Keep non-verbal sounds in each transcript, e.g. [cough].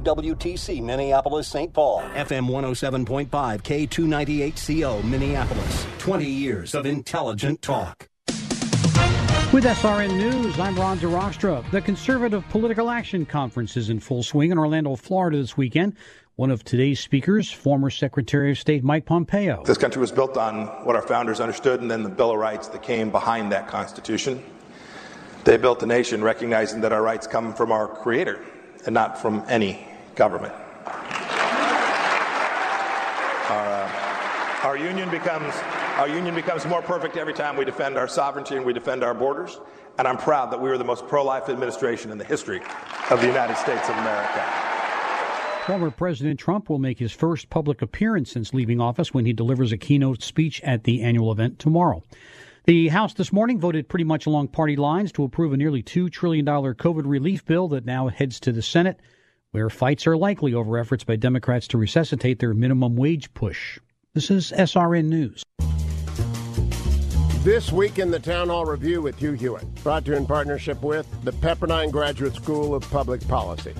WTC Minneapolis St. Paul, FM 107.5, K298CO Minneapolis. 20 years of intelligent talk. With SRN News, I'm Ron DeRostra. The Conservative Political Action Conference is in full swing in Orlando, Florida this weekend. One of today's speakers, former Secretary of State Mike Pompeo. This country was built on what our founders understood and then the Bill of Rights that came behind that Constitution. They built a nation recognizing that our rights come from our Creator and not from any government. Our, uh, our, union becomes, our union becomes more perfect every time we defend our sovereignty and we defend our borders. And I'm proud that we were the most pro life administration in the history of the United States of America. Former President Trump will make his first public appearance since leaving office when he delivers a keynote speech at the annual event tomorrow. The House this morning voted pretty much along party lines to approve a nearly $2 trillion COVID relief bill that now heads to the Senate, where fights are likely over efforts by Democrats to resuscitate their minimum wage push. This is SRN News. This week in the Town Hall Review with Hugh Hewitt, brought to you in partnership with the Pepperdine Graduate School of Public Policy.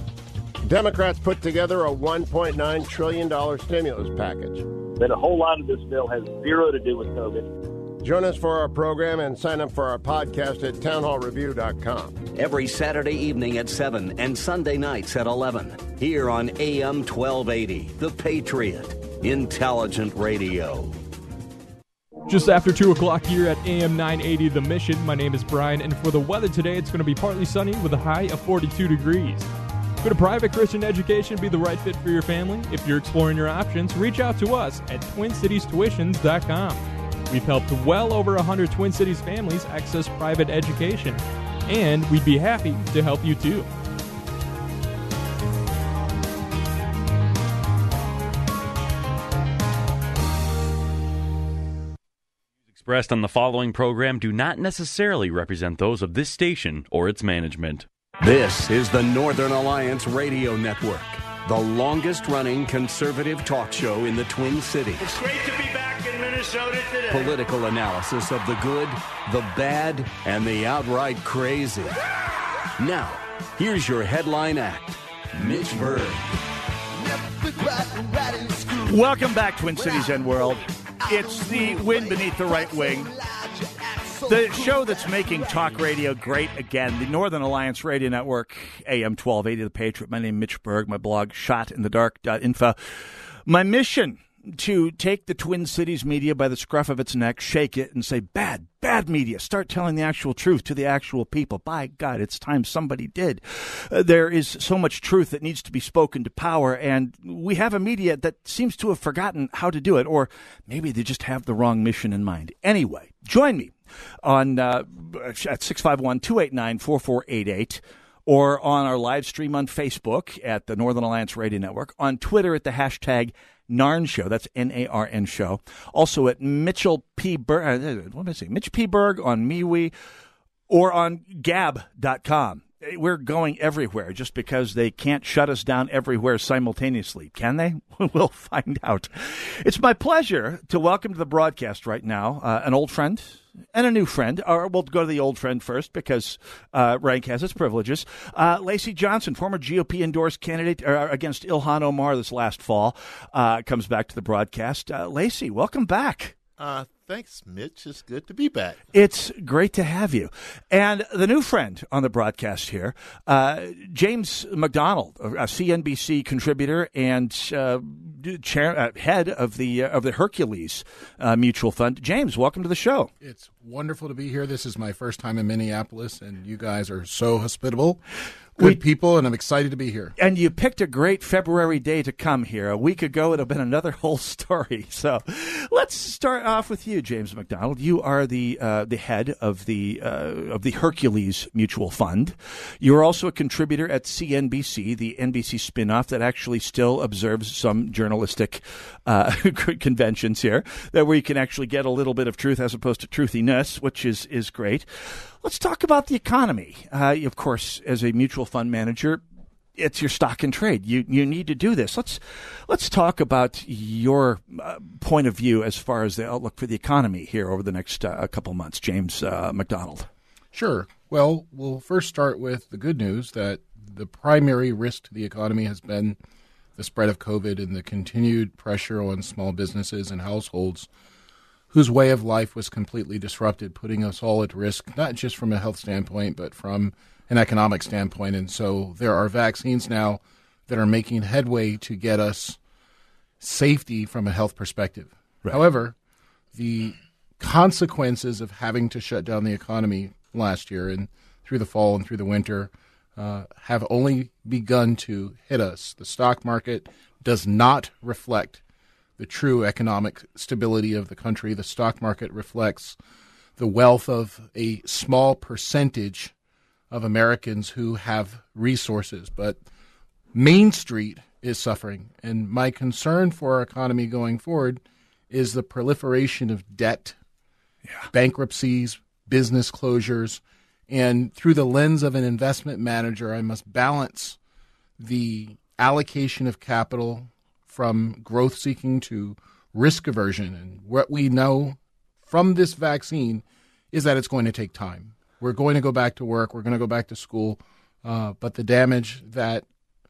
Democrats put together a $1.9 trillion stimulus package. But a whole lot of this bill has zero to do with COVID. Join us for our program and sign up for our podcast at townhallreview.com. Every Saturday evening at 7 and Sunday nights at 11. Here on AM 1280, The Patriot. Intelligent radio. Just after 2 o'clock here at AM 980 The Mission, my name is Brian, and for the weather today, it's going to be partly sunny with a high of 42 degrees. Could a private Christian education be the right fit for your family? If you're exploring your options, reach out to us at TwinCitiesTuitions.com. We've helped well over 100 Twin Cities families access private education, and we'd be happy to help you too. Expressed on the following program do not necessarily represent those of this station or its management. This is the Northern Alliance Radio Network, the longest running conservative talk show in the Twin Cities. It's great to be back in Minnesota today. Political analysis of the good, the bad, and the outright crazy. Now, here's your headline act Mitch Berg. Welcome back, Twin Cities and World. It's the wind beneath the right wing. The show that's making talk radio great again, the Northern Alliance Radio Network, AM 1280, The Patriot. My name is Mitch Berg. My blog, shotinthedark.info. My mission to take the Twin Cities media by the scruff of its neck, shake it, and say, bad, bad media. Start telling the actual truth to the actual people. By God, it's time somebody did. Uh, there is so much truth that needs to be spoken to power, and we have a media that seems to have forgotten how to do it, or maybe they just have the wrong mission in mind. Anyway, join me on uh, at 651 289 4488 or on our live stream on Facebook at the Northern Alliance Radio Network, on Twitter at the hashtag Narn Show. That's N A R N Show. Also at Mitchell P. Berg. Uh, what am I saying? Mitch P. Berg on MeWe or on Gab.com. We're going everywhere just because they can't shut us down everywhere simultaneously. Can they? [laughs] we'll find out. It's my pleasure to welcome to the broadcast right now uh, an old friend, and a new friend. Or we'll go to the old friend first because uh, rank has its privileges. Uh, Lacy Johnson, former GOP endorsed candidate uh, against Ilhan Omar this last fall, uh, comes back to the broadcast. Uh, Lacy, welcome back. Uh, thanks, Mitch. It's good to be back. It's great to have you. And the new friend on the broadcast here, uh, James McDonald, a CNBC contributor and uh, chair, uh, head of the uh, of the Hercules uh, Mutual Fund. James, welcome to the show. It's wonderful to be here. This is my first time in Minneapolis, and you guys are so hospitable. Good We- people, and I'm excited to be here. And you picked a great February day to come here. A week ago, it would have been another [laughs] whole story. So, let's start off with you, James McDonald. You are the uh, the head of the uh, of the Hercules Mutual Fund. You are also a contributor at CNBC, the NBC spinoff that actually still observes some journalistic uh, [laughs] conventions here, that where you can actually get a little bit of truth as opposed to truthiness, which is is great. Let's talk about the economy. Uh, of course, as a mutual fund manager, it's your stock and trade. You you need to do this. Let's let's talk about your uh, point of view as far as the outlook for the economy here over the next uh, couple months. James uh, McDonald. Sure. Well, we'll first start with the good news that the primary risk to the economy has been the spread of COVID and the continued pressure on small businesses and households whose way of life was completely disrupted, putting us all at risk, not just from a health standpoint, but from an economic standpoint. And so there are vaccines now that are making headway to get us safety from a health perspective. However, the consequences of having to shut down the economy last year and through the fall and through the winter uh, have only begun to hit us. The stock market does not reflect the true economic stability of the country. The stock market reflects the wealth of a small percentage of Americans who have resources. But Main Street is suffering. And my concern for our economy going forward is the proliferation of debt, bankruptcies, business closures. And through the lens of an investment manager, I must balance the allocation of capital from growth seeking to risk aversion. And what we know from this vaccine is that it's going to take time. We're going to go back to work, we're going to go back to school, uh, but the damage that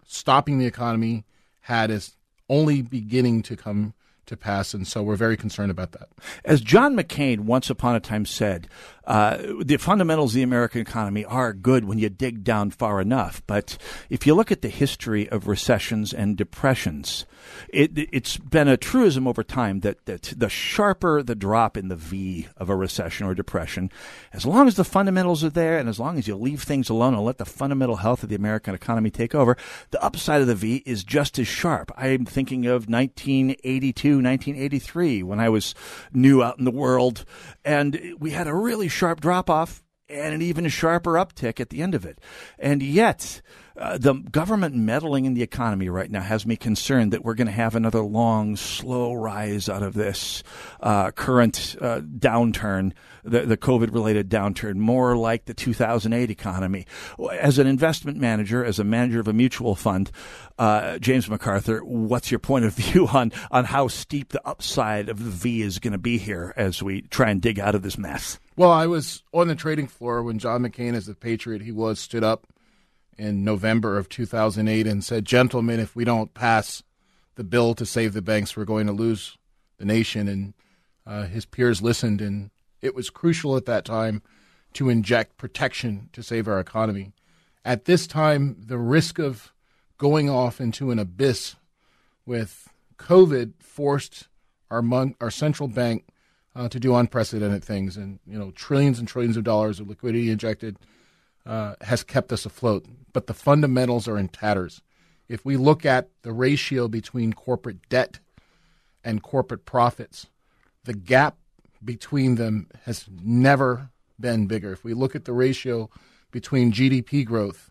stopping the economy had is only beginning to come to pass, and so we're very concerned about that. As John McCain once upon a time said, uh, the fundamentals of the American economy are good when you dig down far enough. But if you look at the history of recessions and depressions, it, it's been a truism over time that, that the sharper the drop in the V of a recession or depression, as long as the fundamentals are there and as long as you leave things alone and let the fundamental health of the American economy take over, the upside of the V is just as sharp. I'm thinking of 1982, 1983, when I was new out in the world, and we had a really sharp drop off and an even sharper uptick at the end of it. And yet, uh, the government meddling in the economy right now has me concerned that we're going to have another long, slow rise out of this uh, current uh, downturn, the, the COVID related downturn, more like the 2008 economy. As an investment manager, as a manager of a mutual fund, uh, James MacArthur, what's your point of [laughs] view on, on how steep the upside of the V is going to be here as we try and dig out of this mess? Well, I was on the trading floor when John McCain, as the patriot he was, stood up in November of 2008 and said, Gentlemen, if we don't pass the bill to save the banks, we're going to lose the nation. And uh, his peers listened, and it was crucial at that time to inject protection to save our economy. At this time, the risk of going off into an abyss with COVID forced our, mon- our central bank uh, to do unprecedented things, and you know, trillions and trillions of dollars of liquidity injected uh, has kept us afloat. But the fundamentals are in tatters. If we look at the ratio between corporate debt and corporate profits, the gap between them has never been bigger. If we look at the ratio between GDP growth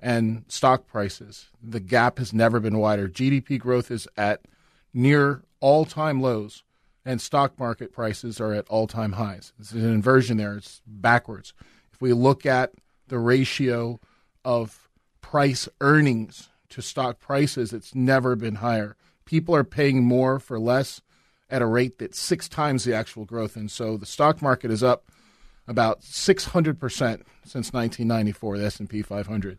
and stock prices, the gap has never been wider. GDP growth is at near all time lows, and stock market prices are at all time highs. It's an inversion there, it's backwards. If we look at the ratio of price earnings to stock prices, it's never been higher. People are paying more for less at a rate that's six times the actual growth. And so the stock market is up about 600% since 1994, the S&P 500.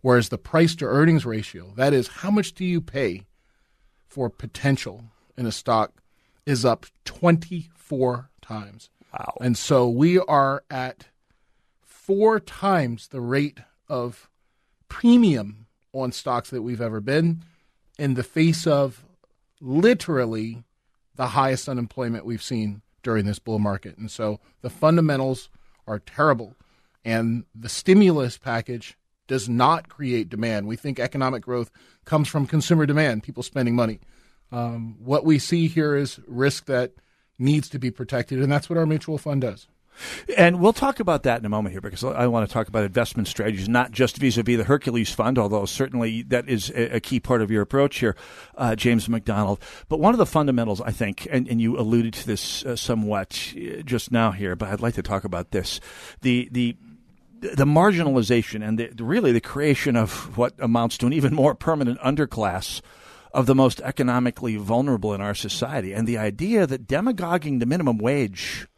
Whereas the price to earnings ratio, that is how much do you pay for potential in a stock is up 24 times. Wow. And so we are at four times the rate of premium on stocks that we've ever been in the face of literally the highest unemployment we've seen during this bull market. And so the fundamentals are terrible. And the stimulus package does not create demand. We think economic growth comes from consumer demand, people spending money. Um, what we see here is risk that needs to be protected, and that's what our mutual fund does. And we'll talk about that in a moment here because I want to talk about investment strategies, not just vis a vis the Hercules Fund, although certainly that is a key part of your approach here, uh, James McDonald. But one of the fundamentals, I think, and, and you alluded to this uh, somewhat uh, just now here, but I'd like to talk about this the, the the marginalization and the, really the creation of what amounts to an even more permanent underclass of the most economically vulnerable in our society. And the idea that demagoguing the minimum wage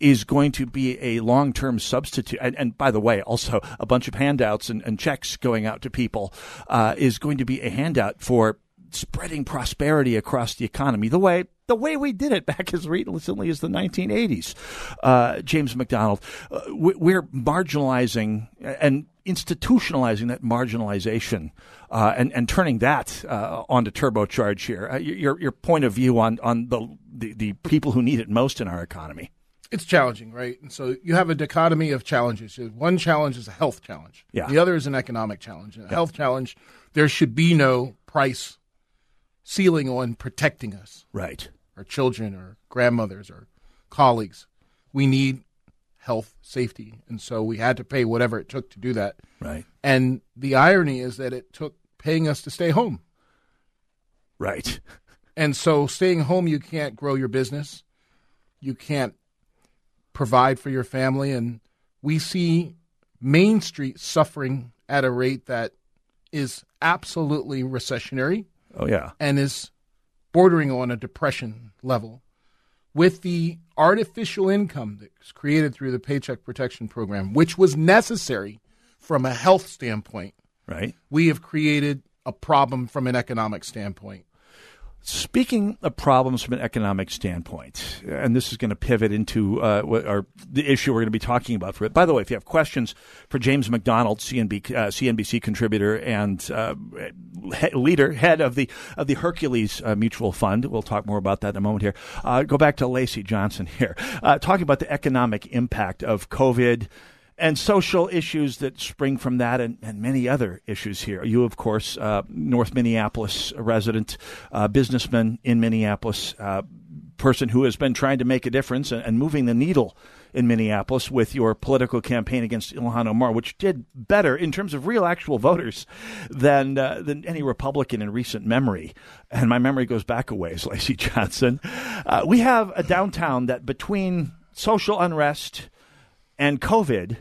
is going to be a long term substitute. And, and, by the way, also a bunch of handouts and, and checks going out to people uh, is going to be a handout for spreading prosperity across the economy the way the way we did it back as recently as the 1980s. Uh, James McDonald, uh, we're marginalizing and institutionalizing that marginalization uh, and, and turning that uh, onto turbocharge here. Uh, your, your point of view on, on the, the, the people who need it most in our economy it's challenging, right? And so you have a dichotomy of challenges. One challenge is a health challenge. Yeah. The other is an economic challenge. A yeah. health challenge, there should be no price ceiling on protecting us. Right. Our children or grandmothers or colleagues. We need health safety. And so we had to pay whatever it took to do that. Right. And the irony is that it took paying us to stay home. Right. [laughs] And so staying home, you can't grow your business. You can't provide for your family. And we see Main Street suffering at a rate that is absolutely recessionary. Oh, yeah. And is bordering on a depression level. With the artificial income that's created through the Paycheck Protection Program, which was necessary from a health standpoint, right? We have created a problem from an economic standpoint. Speaking of problems from an economic standpoint, and this is going to pivot into uh, what our, the issue we're going to be talking about for it. By the way, if you have questions for James McDonald, uh, CNBC contributor and uh, he, leader, head of the of the Hercules uh, Mutual Fund, we'll talk more about that in a moment here. Uh, go back to Lacy Johnson here, uh, talking about the economic impact of COVID and social issues that spring from that and, and many other issues here. You, of course, uh, North Minneapolis resident, uh, businessman in Minneapolis, uh, person who has been trying to make a difference and, and, moving the needle in Minneapolis with your political campaign against Ilhan Omar, which did better in terms of real actual voters than uh, than any Republican in recent memory. And my memory goes back a ways, [laughs] Lacy Johnson. Uh, we have a downtown that between social unrest and COVID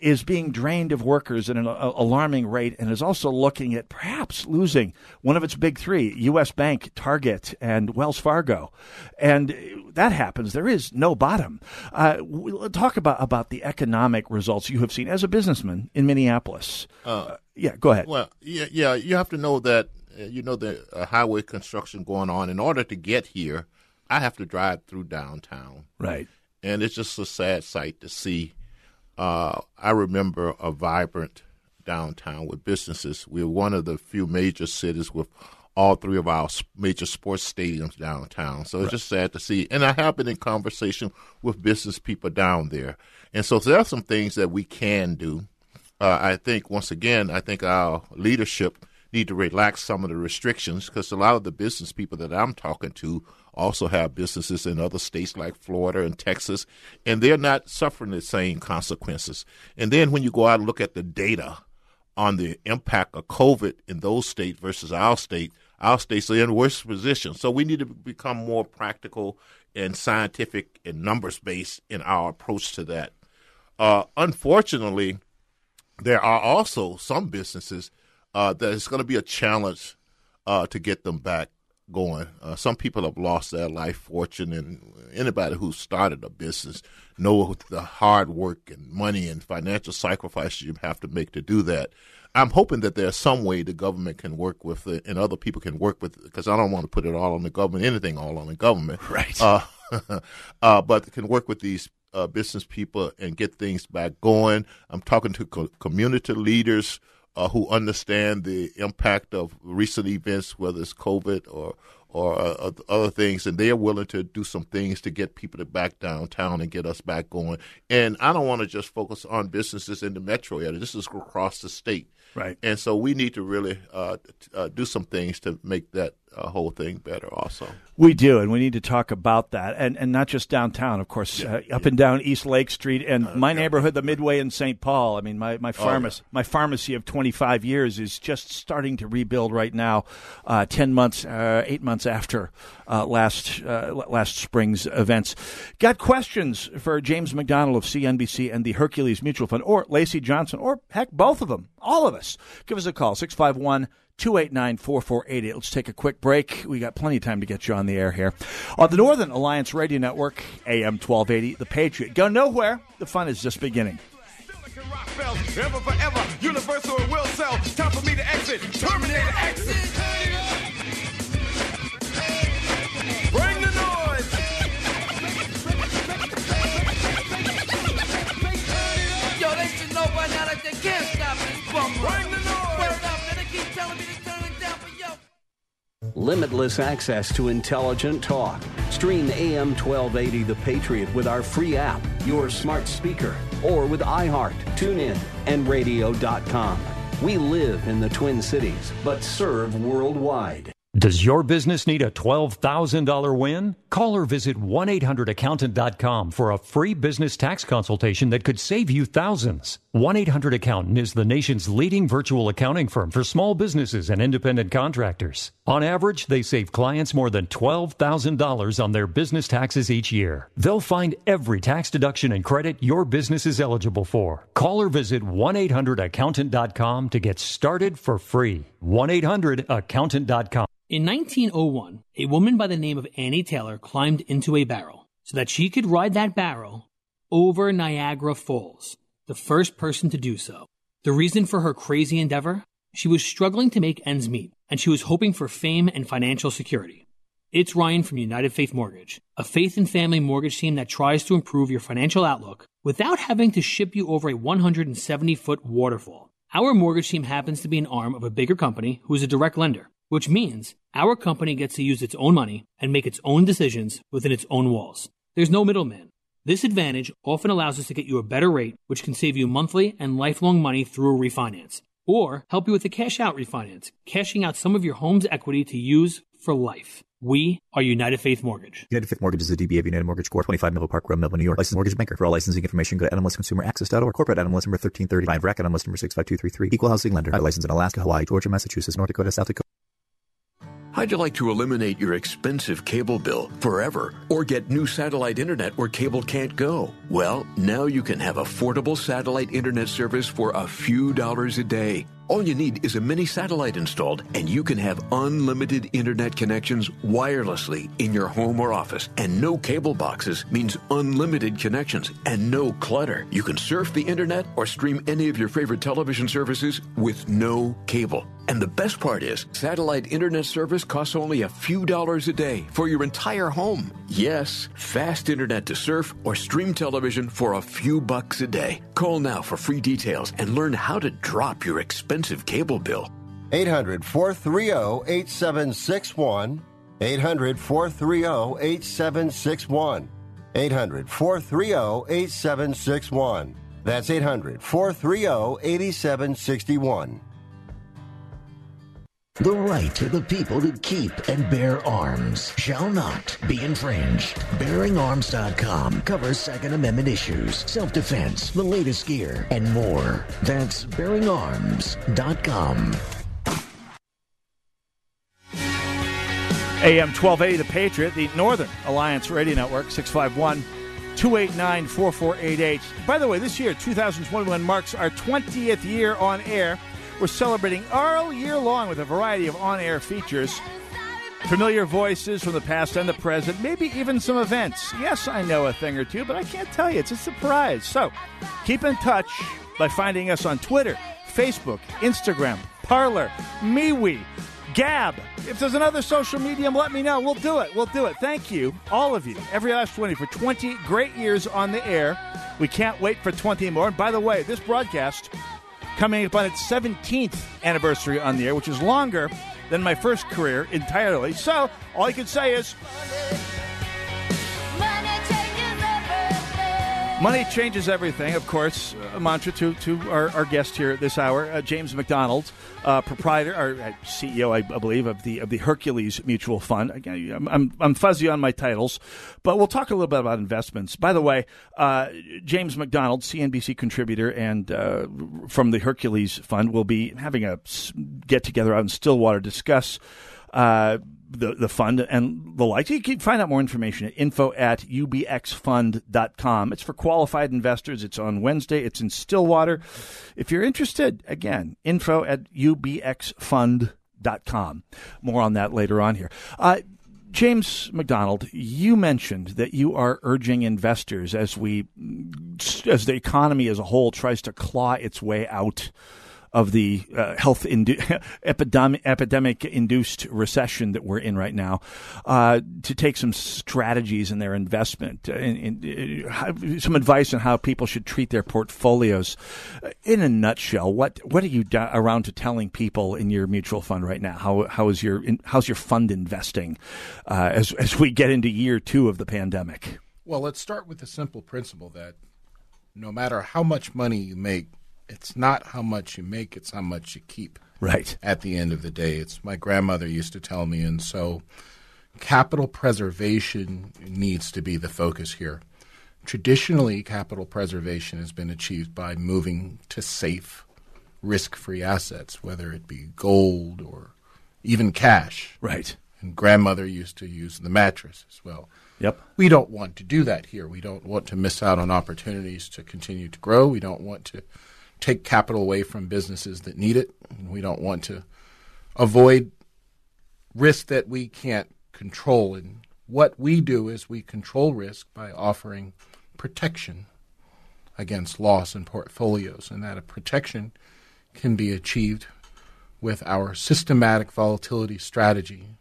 is being drained of workers at an alarming rate and is also looking at perhaps losing one of its big three U.S. Bank, Target, and Wells Fargo. And that happens. There is no bottom. Uh, talk about, about the economic results you have seen as a businessman in Minneapolis. Uh, yeah, go ahead. Well, yeah, yeah, you have to know that, uh, you know, the uh, highway construction going on. In order to get here, I have to drive through downtown. Right. And it's just a sad sight to see uh, I remember a vibrant downtown with businesses. We're one of the few major cities with all three of our major sports stadiums downtown. So it's right. just sad to see. And I have been in conversation with business people down there. And so there are some things that we can do. Uh, I think, once again, I think our leadership need to relax some of the restrictions because a lot of the business people that I'm talking to also have businesses in other states like Florida and Texas, and they're not suffering the same consequences. And then when you go out and look at the data on the impact of COVID in those states versus our state, our states are in worse position. So we need to become more practical and scientific and numbers based in our approach to that. Uh, unfortunately, there are also some businesses uh, that it's going to be a challenge uh, to get them back going. Uh, some people have lost their life fortune, and anybody who started a business know the hard work and money and financial sacrifices you have to make to do that. I'm hoping that there's some way the government can work with it and other people can work with it because I don't want to put it all on the government, anything all on the government. Right. Uh, [laughs] uh, but can work with these uh, business people and get things back going. I'm talking to co- community leaders uh, who understand the impact of recent events, whether it's COVID or or uh, other things, and they are willing to do some things to get people to back downtown and get us back going. And I don't want to just focus on businesses in the metro area. This is across the state. Right. And so we need to really uh, uh, do some things to make that uh, whole thing better. Also, We do, and we need to talk about that, and and not just downtown, of course, uh, up and down East Lake Street, and my neighborhood, the Midway in St. Paul. I mean, my my Oh, pharmacy, my pharmacy of twenty five years is just starting to rebuild right now, uh, ten months, uh, eight months after uh, last uh, last spring's events. Got questions for James McDonald of CNBC and the Hercules Mutual Fund, or Lacy Johnson, or heck, both of them, all of us. Give us a call six five one. 289 4488. Let's take a quick break. We got plenty of time to get you on the air here. On the Northern Alliance Radio Network, AM 1280, The Patriot. Go nowhere. The fun is just beginning. Ever forever, universal will sell. Time for me to exit. Exit. Bring the noise. Yo, they should know by now that they can't stop this Limitless access to intelligent talk. Stream AM 1280 The Patriot with our free app, your smart speaker, or with iHeart, TuneIn, and radio.com. We live in the Twin Cities, but serve worldwide. Does your business need a $12,000 win? Call or visit 1-800-accountant.com for a free business tax consultation that could save you thousands. 1-800-ACCOUNTANT is the nation's leading virtual accounting firm for small businesses and independent contractors. On average, they save clients more than $12,000 on their business taxes each year. They'll find every tax deduction and credit your business is eligible for. Call or visit 1-800-accountant.com to get started for free. 1-800-accountant.com. In 1901, a woman by the name of Annie Taylor climbed into a barrel so that she could ride that barrel over Niagara Falls, the first person to do so. The reason for her crazy endeavor? She was struggling to make ends meet, and she was hoping for fame and financial security. It's Ryan from United Faith Mortgage, a faith and family mortgage team that tries to improve your financial outlook without having to ship you over a 170 foot waterfall. Our mortgage team happens to be an arm of a bigger company who is a direct lender, which means our company gets to use its own money and make its own decisions within its own walls. There's no middleman. This advantage often allows us to get you a better rate, which can save you monthly and lifelong money through a refinance, or help you with a cash out refinance, cashing out some of your home's equity to use for life. We are United Faith Mortgage. United Faith Mortgage is a DBA of United Mortgage Corp. 25 Melville Park Road, Melville, New York. Licensed mortgage banker. For all licensing information, go to nmlsconsumeraccess.org. Corporate NMLS number 1335. RAC NMLS number 65233. Equal housing lender. Licensed in Alaska, Hawaii, Georgia, Massachusetts, North Dakota, South Dakota. How'd you like to eliminate your expensive cable bill forever or get new satellite internet where cable can't go? Well, now you can have affordable satellite internet service for a few dollars a day. All you need is a mini satellite installed, and you can have unlimited internet connections wirelessly in your home or office. And no cable boxes means unlimited connections and no clutter. You can surf the internet or stream any of your favorite television services with no cable. And the best part is, satellite internet service costs only a few dollars a day for your entire home. Yes, fast internet to surf or stream television for a few bucks a day. Call now for free details and learn how to drop your expensive cable bill. 800 430 8761. 800 430 8761. 800 430 8761. That's 800 430 8761. The right of the people to keep and bear arms shall not be infringed. BearingArms.com covers Second Amendment issues, self-defense, the latest gear, and more. That's BearingArms.com. AM 1280, The Patriot, the Northern Alliance Radio Network, 651 289 4488. By the way, this year, 2021, marks our 20th year on air. We're celebrating all year long with a variety of on air features. Familiar voices from the past and the present, maybe even some events. Yes, I know a thing or two, but I can't tell you. It's a surprise. So keep in touch by finding us on Twitter, Facebook, Instagram, Parler, MeWe, Gab. If there's another social medium, let me know. We'll do it. We'll do it. Thank you, all of you, every last 20, for 20 great years on the air. We can't wait for 20 more. And by the way, this broadcast coming up on its 17th anniversary on the air, which is longer than my first career entirely. So all you can say is. Money changes everything, of course. A mantra to, to our, our guest here at this hour, uh, James McDonald, uh, proprietor or uh, CEO, I, believe, of the of the Hercules Mutual Fund. Again, I'm, I'm, I'm, fuzzy on my titles, but we'll talk a little bit about investments. By the way, uh, James McDonald, CNBC contributor and uh, from the Hercules Fund, will be having a get together out in Stillwater discuss the, the fund and the like. You can find out more information at info at ubxfund.com. It's for qualified investors. It's on Wednesday. It's in Stillwater. If you're interested, again, info at ubxfund.com. More on that later on here. Uh, James McDonald, you mentioned that you are urging investors as we, as the economy as a whole tries to claw its way out of the uh, health indu- [laughs] epidemic, epidemic induced recession that we're in right now uh, to take some strategies in their investment, uh, in, in, uh, some advice on how people should treat their portfolios. Uh, in a nutshell, what what are you around to telling people in your mutual fund right now? How how is your in, how's your fund investing uh, as as we get into year two of the pandemic? Well, let's start with the simple principle that no matter how much money you make it's not how much you make, it's how much you keep. Right. At the end of the day, it's my grandmother used to tell me, and so capital preservation needs to be the focus here. Traditionally, capital preservation has been achieved by moving to safe, risk free assets, whether it be gold or even cash. Right. And grandmother used to use the mattress as well. Yep. We don't want to do that here. We don't want to miss out on opportunities to continue to grow. We don't want to take capital away from businesses that need it. We don't want to avoid risk that we can't control. And what we do is we control risk by offering protection against loss in portfolios, and that a protection can be achieved with our systematic volatility strategy.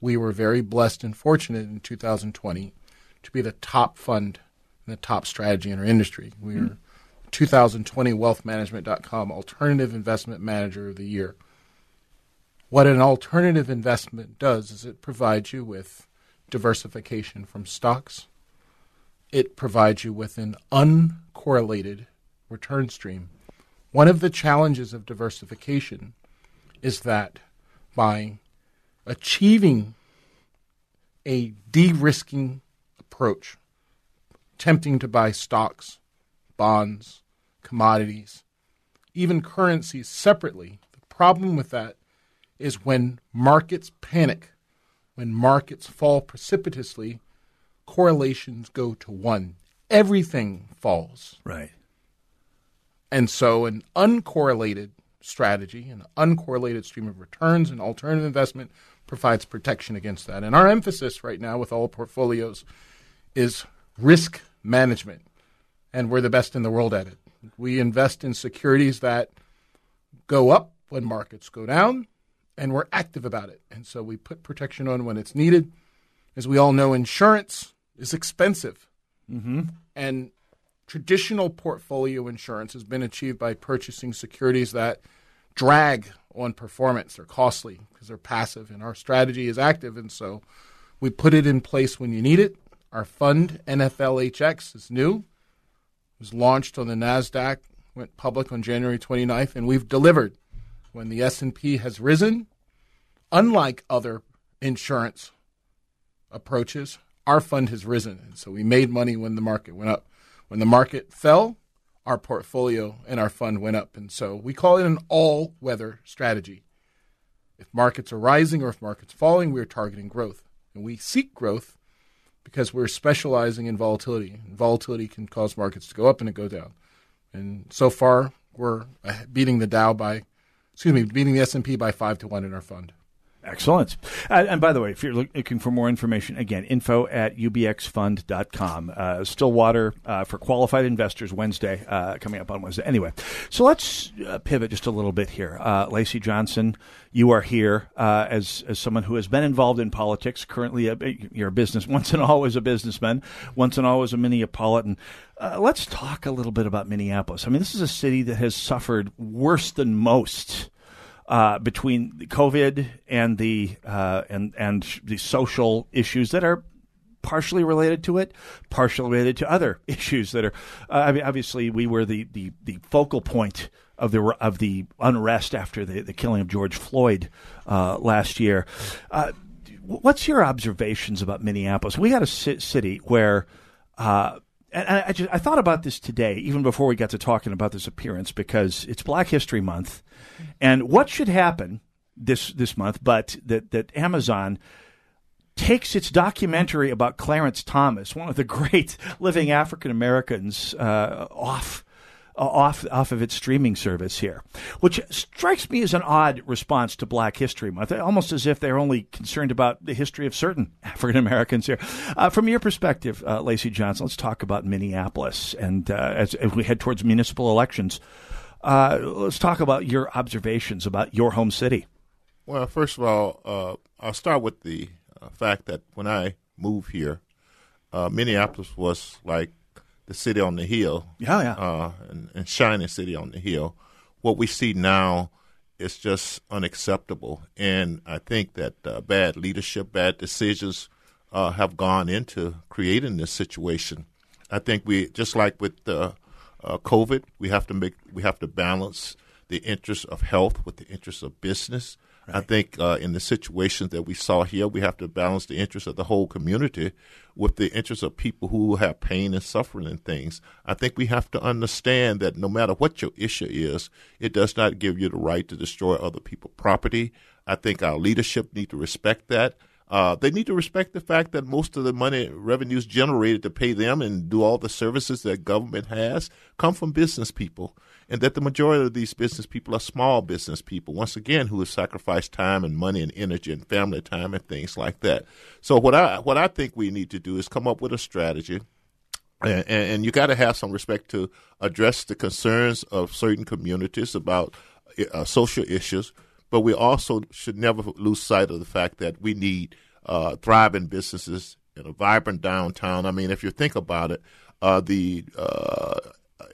We were very blessed and fortunate in 2020 to be the top fund and the top strategy in our industry. We hmm. are 2020 wealthmanagement.com alternative investment manager of the year. What an alternative investment does is it provides you with diversification from stocks. It provides you with an uncorrelated return stream. One of the challenges of diversification is that by achieving a de risking approach, attempting to buy stocks, bonds, commodities, even currencies separately. The problem with that is when markets panic, when markets fall precipitously, correlations go to one. Everything falls. Right. And so an uncorrelated strategy, an uncorrelated stream of returns, and alternative investment provides protection against that. And our emphasis right now with all portfolios is risk management and we're the best in the world at it. We invest in securities that go up when markets go down, and we're active about it. And so we put protection on when it's needed. As we all know, insurance is expensive. Mm-hmm. And traditional portfolio insurance has been achieved by purchasing securities that drag on performance. They're costly because they're passive, and our strategy is active. And so we put it in place when you need it. Our fund, NFLHX, is new was launched on the Nasdaq, went public on January 29th, and we've delivered. When the S&P has risen, unlike other insurance approaches, our fund has risen. And so we made money when the market went up. When the market fell, our portfolio and our fund went up. And so we call it an all weather strategy. If markets are rising or if markets falling, we're targeting growth. And we seek growth because we're specializing in volatility. Volatility can cause markets to go up and to go down. And so far, we're beating the Dow by, excuse me, beating the S and P by five to one in our fund. Excellent. Uh, and by the way, if you're looking for more information, again, info at ubxfund.com. Uh, Stillwater uh, for qualified investors Wednesday, uh, coming up on Wednesday. Anyway, so let's uh, pivot just a little bit here. Uh, Lacy Johnson, you are here as, as someone who has been involved in politics. Currently, a, you're a business, [laughs] once and always a businessman, once and always a Minneapolitan. let's talk a little bit about Minneapolis. I mean, this is a city that has suffered worse than most uh, between COVID and the uh, and and the social issues that are partially related to it, partially related to other [laughs] issues that are. Uh, I mean, obviously, we were the, the, the focal point of the of the unrest after the, the killing of George Floyd uh, last year. Uh, what's your observations about Minneapolis? We got a city where. And I, just, I thought about this today, even before we got to talking about this appearance, because it's Black History Month, and what should happen this this month, but that that Amazon takes its documentary about Clarence Thomas, one of the [laughs] great living African Americans, uh, off off off of its streaming service here, which strikes me as an odd response to Black History Month, almost as if they're only concerned about the history of certain [laughs] African Americans here. Uh, from your perspective, uh, Lacy Johnson, let's talk about Minneapolis, and uh, as, as, we head towards municipal elections, uh, let's talk about your observations about your home city. Well, first of all, uh, I'll start with the uh, fact that when I moved here, Minneapolis was like the city on the hill. Yeah, yeah. Uh, and, and shining city on the hill. What we see now is just unacceptable. And I think that uh, bad leadership, bad decisions uh, have gone into creating this situation. I think we, just like with uh, COVID, we have to make, we have to balance the interests of health with the interests of business. Right. I think uh, in the situations that we saw here, we have to balance the interests of the whole community with the interests of people who have pain and suffering and things. I think we have to understand that no matter what your issue is, it does not give you the right to destroy other people's property. I think our leadership need to respect that. Uh, they need to respect the fact that most of the money revenues generated to pay them and do all the services that government has come from business people and that the majority of these business people are small business people, once again, who have sacrificed time and money and energy and family time and things like that. So what I what I think we need to do is come up with a strategy. And, and you got to have some respect to address the concerns of certain communities about uh, social issues, but we also should never lose sight of the fact that we need uh, thriving businesses in a vibrant downtown. I mean, if you think about it, uh, the uh,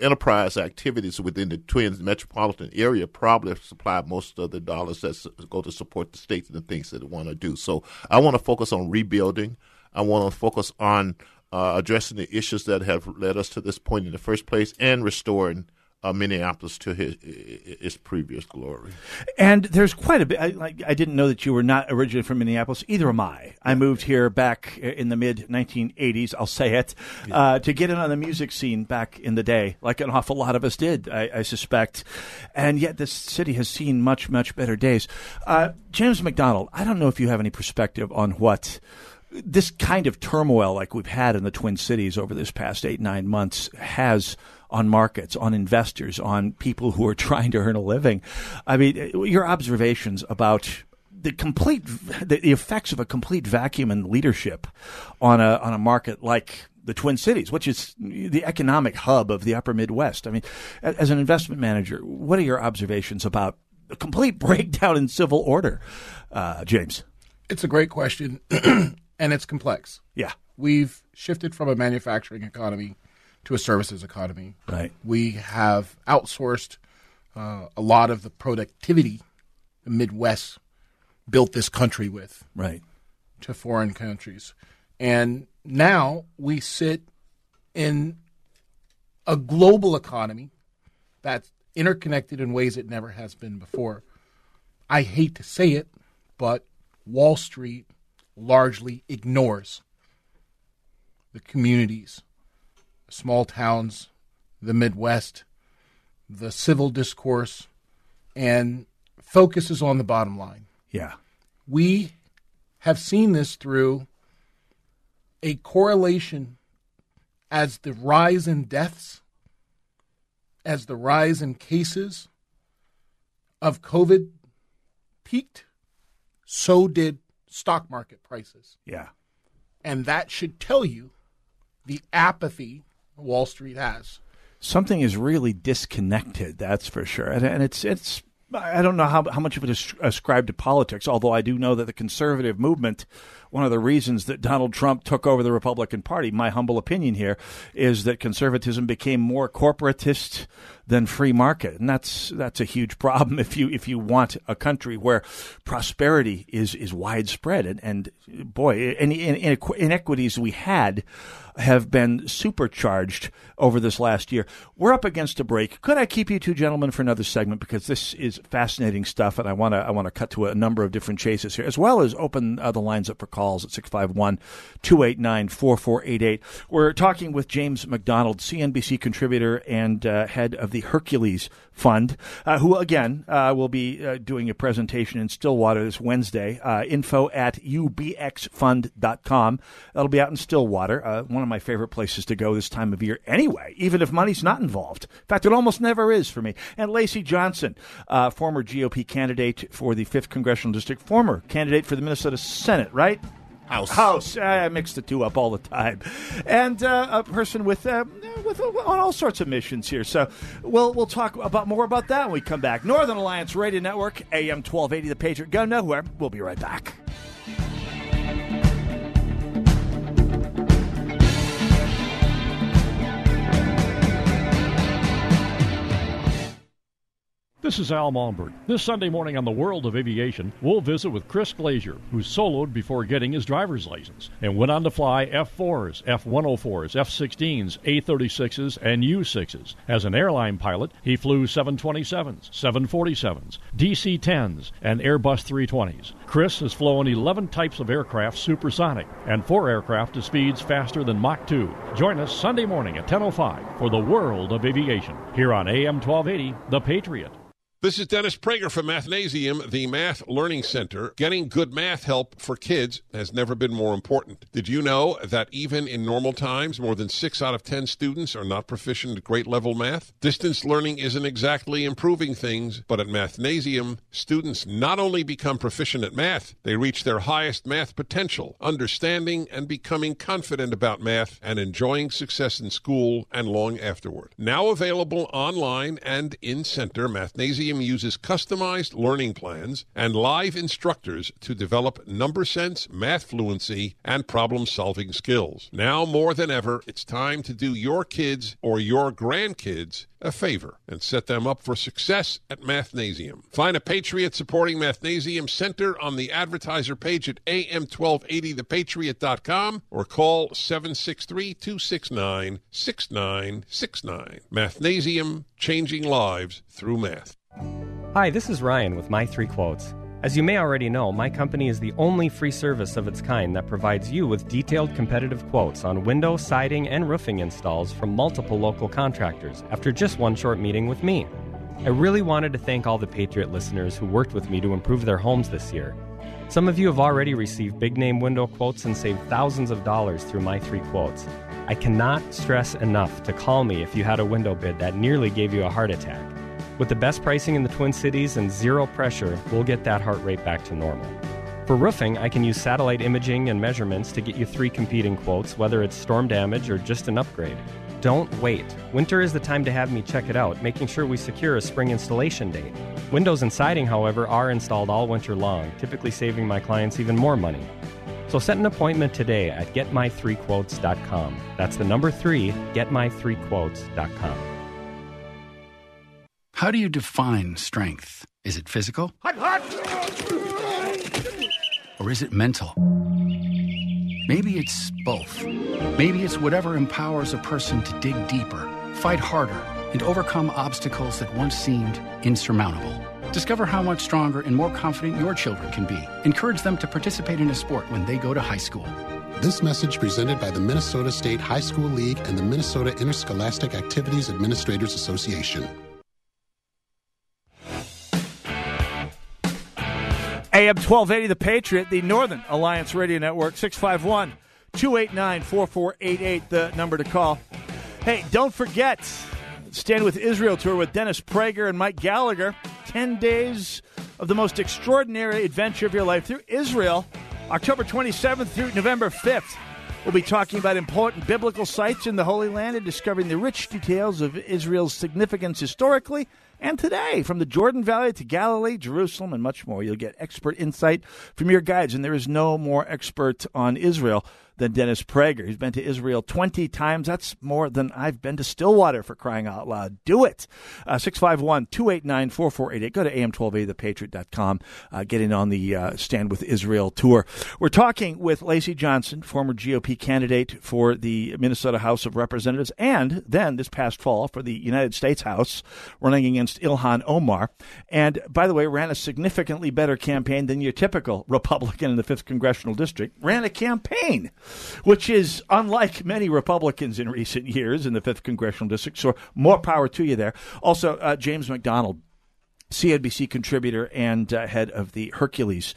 enterprise activities within the Twins metropolitan area probably supply most of the dollars that go to support the states and the things that they want to do. So I want to focus on rebuilding. I want to focus on uh, addressing the issues that have led us to this point in the first place and restoring uh, Minneapolis to his, his previous glory. And there's quite a bit. I, I, didn't know that you were not originally from Minneapolis. Either am I. I moved here back in the mid 1980s. I'll say it uh, to get in on the music scene back in the day, like an awful lot of us did, I, I suspect. And yet, this city has seen much, much better days. Uh, James McDonald, I don't know if you have any perspective on what this kind of turmoil like we've had in the Twin Cities over this past eight, nine months has on markets, on investors, on people who are [laughs] trying to earn a living. I mean, your observations about the complete the, effects of a complete vacuum in leadership on a on a market like the Twin Cities, which is the economic hub of the Upper Midwest. I mean, as an investment manager, what are your observations about a complete [laughs] breakdown in civil order, uh, James? It's a great question, [clears throat] and it's complex. Yeah, we've shifted from a manufacturing economy to a services economy. Right. We have outsourced uh, a lot of the productivity the Midwest built this country with. Right. To foreign countries. And now we sit in a global economy that's interconnected in ways it never has been before. I hate to say it, but Wall Street largely ignores the communities small towns, the Midwest, the civil discourse, and focuses on the bottom line. Yeah. We have seen this through a correlation as the rise in deaths, as the rise in cases of COVID peaked, so did stock market prices. Yeah. And that should tell you the apathy Wall Street has. Something is really disconnected, that's for sure. And, and it's it's I don't know how, how much of it is ascribed to politics, although I do know that the conservative movement, one of the reasons that Donald Trump took over the Republican Party, my humble opinion here, is that conservatism became more corporatist than free market, and that's that's a huge problem [laughs] if you if you want a country where prosperity is is widespread and and boy, any inequities we had have been supercharged over this last year. We're up against a break. Could I keep you two gentlemen for another segment because this is fascinating stuff, and I want to I want to cut to a number of different chases here, as well as open uh, the lines up for calls at 651-289-4488. We're talking with James McDonald, CNBC contributor and uh, head of the Hercules Fund, uh, who again uh, will be uh, doing a presentation in Stillwater this Wednesday. Uh, info at ubxfund.com. That'll be out in Stillwater, uh, one of my favorite places to go this time of year anyway, even if money's not involved. In fact, it almost never is for me. And Lacy Johnson, uh, former GOP candidate for the 5th Congressional District, former candidate for the Minnesota Senate, right? House. House. I mix the two up all the time. And uh, a person with uh, with uh, on all sorts of missions here. So we'll we'll talk about more about that when we come back. Northern Alliance Radio Network, AM 1280, The Patriot. Go nowhere. We'll be right back. This is Al Malmberg. This Sunday morning on the World of Aviation, we'll visit with Chris Glazier, who soloed before getting his driver's license and went on to fly F-4s, F-104s, F-16s, A-36s, and U-6s. As an airline pilot, he flew 727s, 747s, DC-10s, and Airbus 320s. Chris has flown 11 types of aircraft supersonic and four aircraft to speeds faster than Mach 2. Join us Sunday morning at 10.05 for the World of Aviation here on AM 1280, The Patriot. This is Dennis Prager from Mathnasium, the Math Learning Center. Getting good math help for kids has never been more important. Did you know that even in normal times, more than 6 out of 10 students are not proficient at grade level math? Distance learning isn't exactly improving things, but at Mathnasium, students not only become proficient at math, they reach their highest math potential, understanding and becoming confident about math and enjoying success in school and long afterward. Now available online and in center, Mathnasium uses customized learning plans and live instructors to develop number sense, math fluency, and problem solving skills. Now more than ever, it's time to do your kids or your grandkids a favor and set them up for success at Mathnasium. Find a Patriot supporting Mathnasium Center on the advertiser page at am1280thepatriot.com or call 763 269 6969. Mathnasium, changing lives through math. Hi, this is Ryan with My Three Quotes. As you may already know, my company is the only free service of its kind that provides you with detailed competitive quotes on window, siding, and roofing installs from multiple local contractors after just one short meeting with me. I really wanted to thank all the Patriot listeners who worked with me to improve their homes this year. Some of you have already received big name window quotes and saved thousands of dollars through my three quotes. I cannot stress enough to call me if you had a window bid that nearly gave you a heart attack. With the best pricing in the Twin Cities and zero pressure, we'll get that heart rate back to normal. For roofing, I can use satellite imaging and measurements to get you three competing quotes, whether it's storm damage or just an upgrade. Don't wait. Winter is the time to have me check it out, making sure we secure a spring installation date. Windows and siding, however, are installed all winter long, typically saving my clients even more money. So set an appointment today at getmy3quotes.com. That's the number three, getmy3quotes.com. How do you define strength? Is it physical? Or is it mental? Maybe it's both. Maybe it's whatever empowers a person to dig deeper, fight harder, and overcome obstacles that once seemed insurmountable. Discover how much stronger and more confident your children can be. Encourage them to participate in a sport when they go to high school. This message presented by the Minnesota State High School League and the Minnesota Interscholastic Activities Administrators Association. AM 1280, The Patriot, the Northern Alliance Radio Network, 651 289 4488, the number to call. Hey, don't forget, Stand with Israel tour with Dennis Prager and Mike Gallagher. 10 days of the most extraordinary adventure of your life through Israel, October 27th through November 5th. We'll be talking about important biblical sites in the Holy Land and discovering the rich details of Israel's significance historically and today, from the Jordan Valley to Galilee, Jerusalem, and much more, you'll get expert insight from your guides. And there is no more expert on Israel than Dennis Prager. He's been to Israel 20 times. That's more than I've been to Stillwater for crying out loud. Do it. Uh, 651 289 4488. Go to am1280thepatriot.com. Uh, get in on the uh, Stand with Israel tour. We're talking with Lacy Johnson, former GOP candidate for the Minnesota House of Representatives, and then this past fall for the United States House, running against Ilhan Omar. And by the way, ran a significantly better campaign than your typical Republican in the 5th Congressional District. Ran a campaign, which is unlike many Republicans in recent years in the 5th Congressional District. So more power to you there. Also, uh, James McDonald, CNBC contributor and uh, head of the Hercules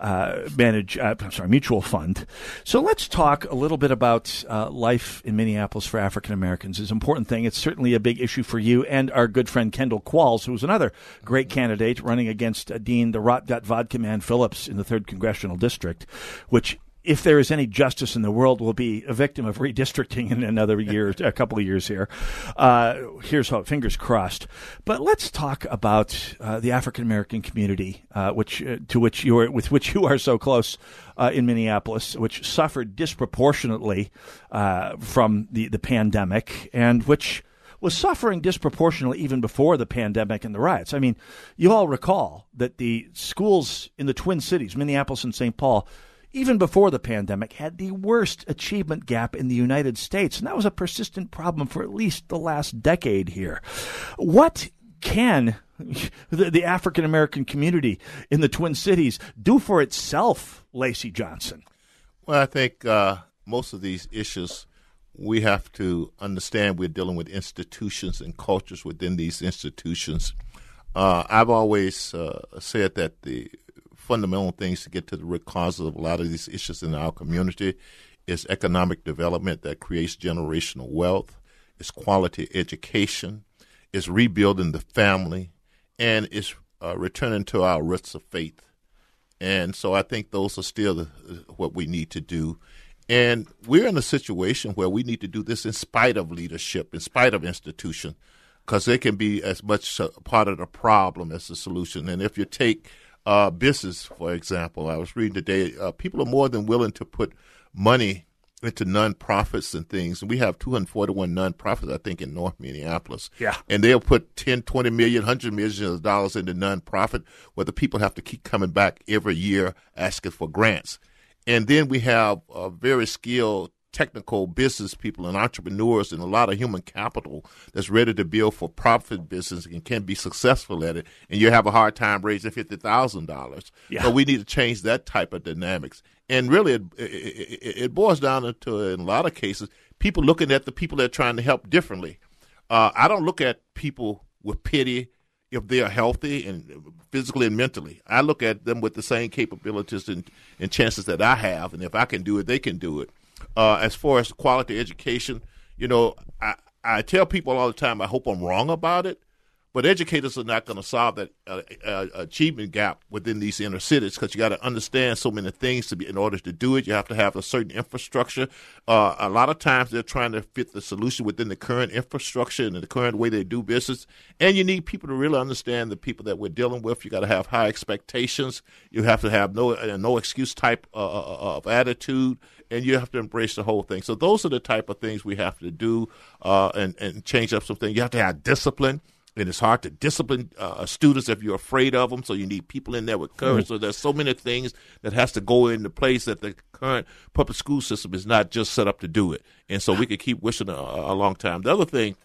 uh, manage, uh, I'm sorry, mutual fund. So let's talk a little bit about uh, life in Minneapolis for African Americans. It's an important thing. It's certainly a big issue for you and our good friend Kendall Qualls, who's another great candidate running against uh, Dean the Rot Vodka Man Phillips in the third congressional district, which if there is any justice in the world, will be a victim of redistricting in another [laughs] year, a couple of years here. Uh, here's how, fingers crossed. But let's talk about uh, the African American community, uh, which uh, to which you are with which you are so close uh, in Minneapolis, which suffered disproportionately uh, from the the pandemic, and which was suffering disproportionately even before the pandemic and the riots. I mean, you all recall that the schools in the Twin Cities, Minneapolis and St. Paul, even before the pandemic, had the worst achievement gap in the United States. And that was a persistent problem for at least the last decade here. What can [laughs] the, the African American community in the Twin Cities do for itself, Lacy Johnson? Well, I think uh, most of these issues we have to understand we're dealing with institutions and cultures within these institutions. Uh, I've always uh, said that the fundamental things to get to the root causes of a lot of these issues in our community is economic development that creates generational wealth, It's quality education, It's rebuilding the family, and it's uh, returning to our roots of faith. And so I think those are still the, what we need to do. And we're in a situation where we need to do this in spite of leadership, in spite of institution, because they can be as much part of the problem as the solution. And if you take uh, business, for example. I was reading today, uh, people are more than willing to put money into nonprofits and things. And we have 241 nonprofits, I think, in North Minneapolis. Yeah. And they'll put 10, 20 million, 100 million of dollars into nonprofit where the people have to keep coming back every year asking for grants. And then we have a very skilled technical business people and entrepreneurs and a lot of human capital that's ready to build for profit business and can be successful at it, and you have a hard time raising fifty thousand dollars. Yeah. So we need to change that type of dynamics. And really, it, it, it boils down to, in a lot of cases, people looking at the people that are trying to help differently. Uh, I don't look at people with pity if they are healthy and physically and mentally. I look at them with the same capabilities and, and chances that I have, and if I can do it, they can do it. Uh, as far as quality education, you know, I, I tell people all the time, I hope I'm wrong about it, but educators are not going to solve that uh, uh, achievement gap within these inner cities because you got to understand so many things to be in order to do it. You have to have a certain infrastructure. Uh, a lot of times they're trying to fit the solution within the current infrastructure and the current way they do business. And you need people to really understand the people that we're dealing with. You got to have high expectations. You have to have no uh, no excuse type uh, uh, of attitude and you have to embrace the whole thing. So those are the type of things we have to do and and change up some things. You have to have discipline. And it's hard to discipline uh, students if you're afraid of them. So you need people in there with courage. So there's so many things that has to go into place that the current public school system is not just set up to do it. And so we could keep wishing a, a long time. The other thing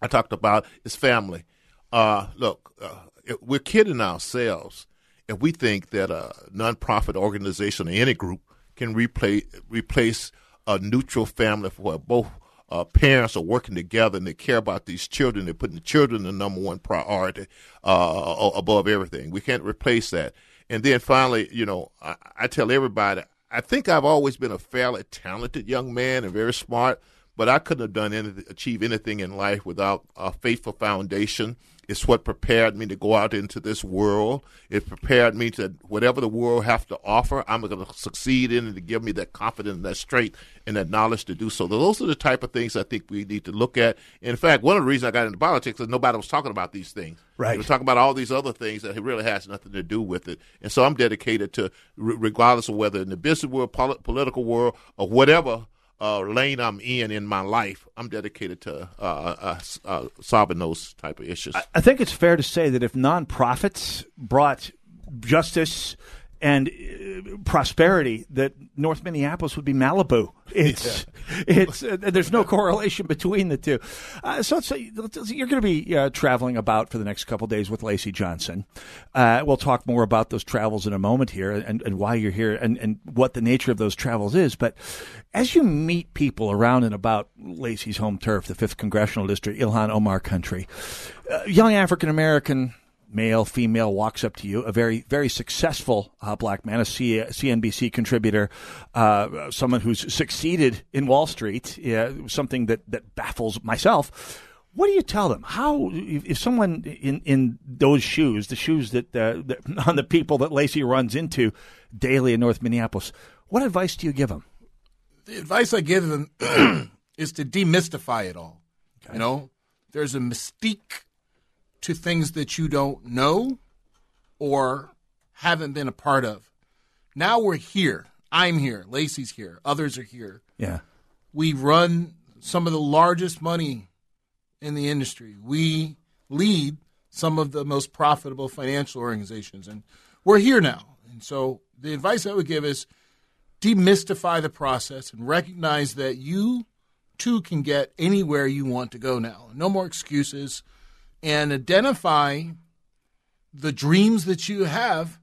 I talked about is family. Uh, look, uh, we're kidding ourselves if we think that a nonprofit organization or any group can replace replace a neutral family for both uh, parents are working together and they care about these children. They're putting the children the number one priority uh, above everything. We can't replace that. And then finally, you know, I, I tell everybody, I think I've always been a fairly talented young man and very smart, but I couldn't have done anything, achieve anything in life without a faithful foundation. It's what prepared me to go out into this world. It prepared me to whatever the world has to offer, I'm going to succeed in and to give me that confidence, and that strength, and that knowledge to do so. Those are the type of things I think we need to look at. In fact, one of the reasons I got into politics is nobody was talking about these things. Right. They were talking about all these other things that really has nothing to do with it. And so I'm dedicated to, regardless of whether in the business world, polit- political world, or whatever uh, lane I'm in in my life, I'm dedicated to uh, uh, uh, solving those type of issues. I think it's fair to say that if nonprofits brought justice and uh, prosperity, that North Minneapolis would be Malibu. It's yeah. it's uh, there's no correlation between the two. Uh, so, so you're going to be uh, traveling about for the next couple days with Lacy Johnson. Uh, we'll talk more about those travels in a moment here and, and why you're here and, and what the nature of those travels is. But as you meet people around and about Lacy's home turf, the Fifth Congressional District, Ilhan Omar country, uh, young African American male, female, walks up to you, a very, very successful uh, black man, a C- CNBC contributor, uh, someone who's succeeded in Wall Street, uh, something that, that baffles myself. What do you tell them? How, if someone in, in those shoes, the shoes that, uh, that [laughs] on the people that Lacy runs into daily in North Minneapolis, what advice do you give them? The advice I give them [clears throat] is to demystify it all. Okay. You know, there's a mystique to things that you don't know or haven't been a part of. Now we're here. I'm here. Lacy's here. Others are here. Yeah. We run some of the largest money in the industry. We lead some of the most profitable financial organizations. And we're here now. And so the advice I would give is demystify the process and recognize that you too can get anywhere you want to go now. No more excuses and identify the dreams that you have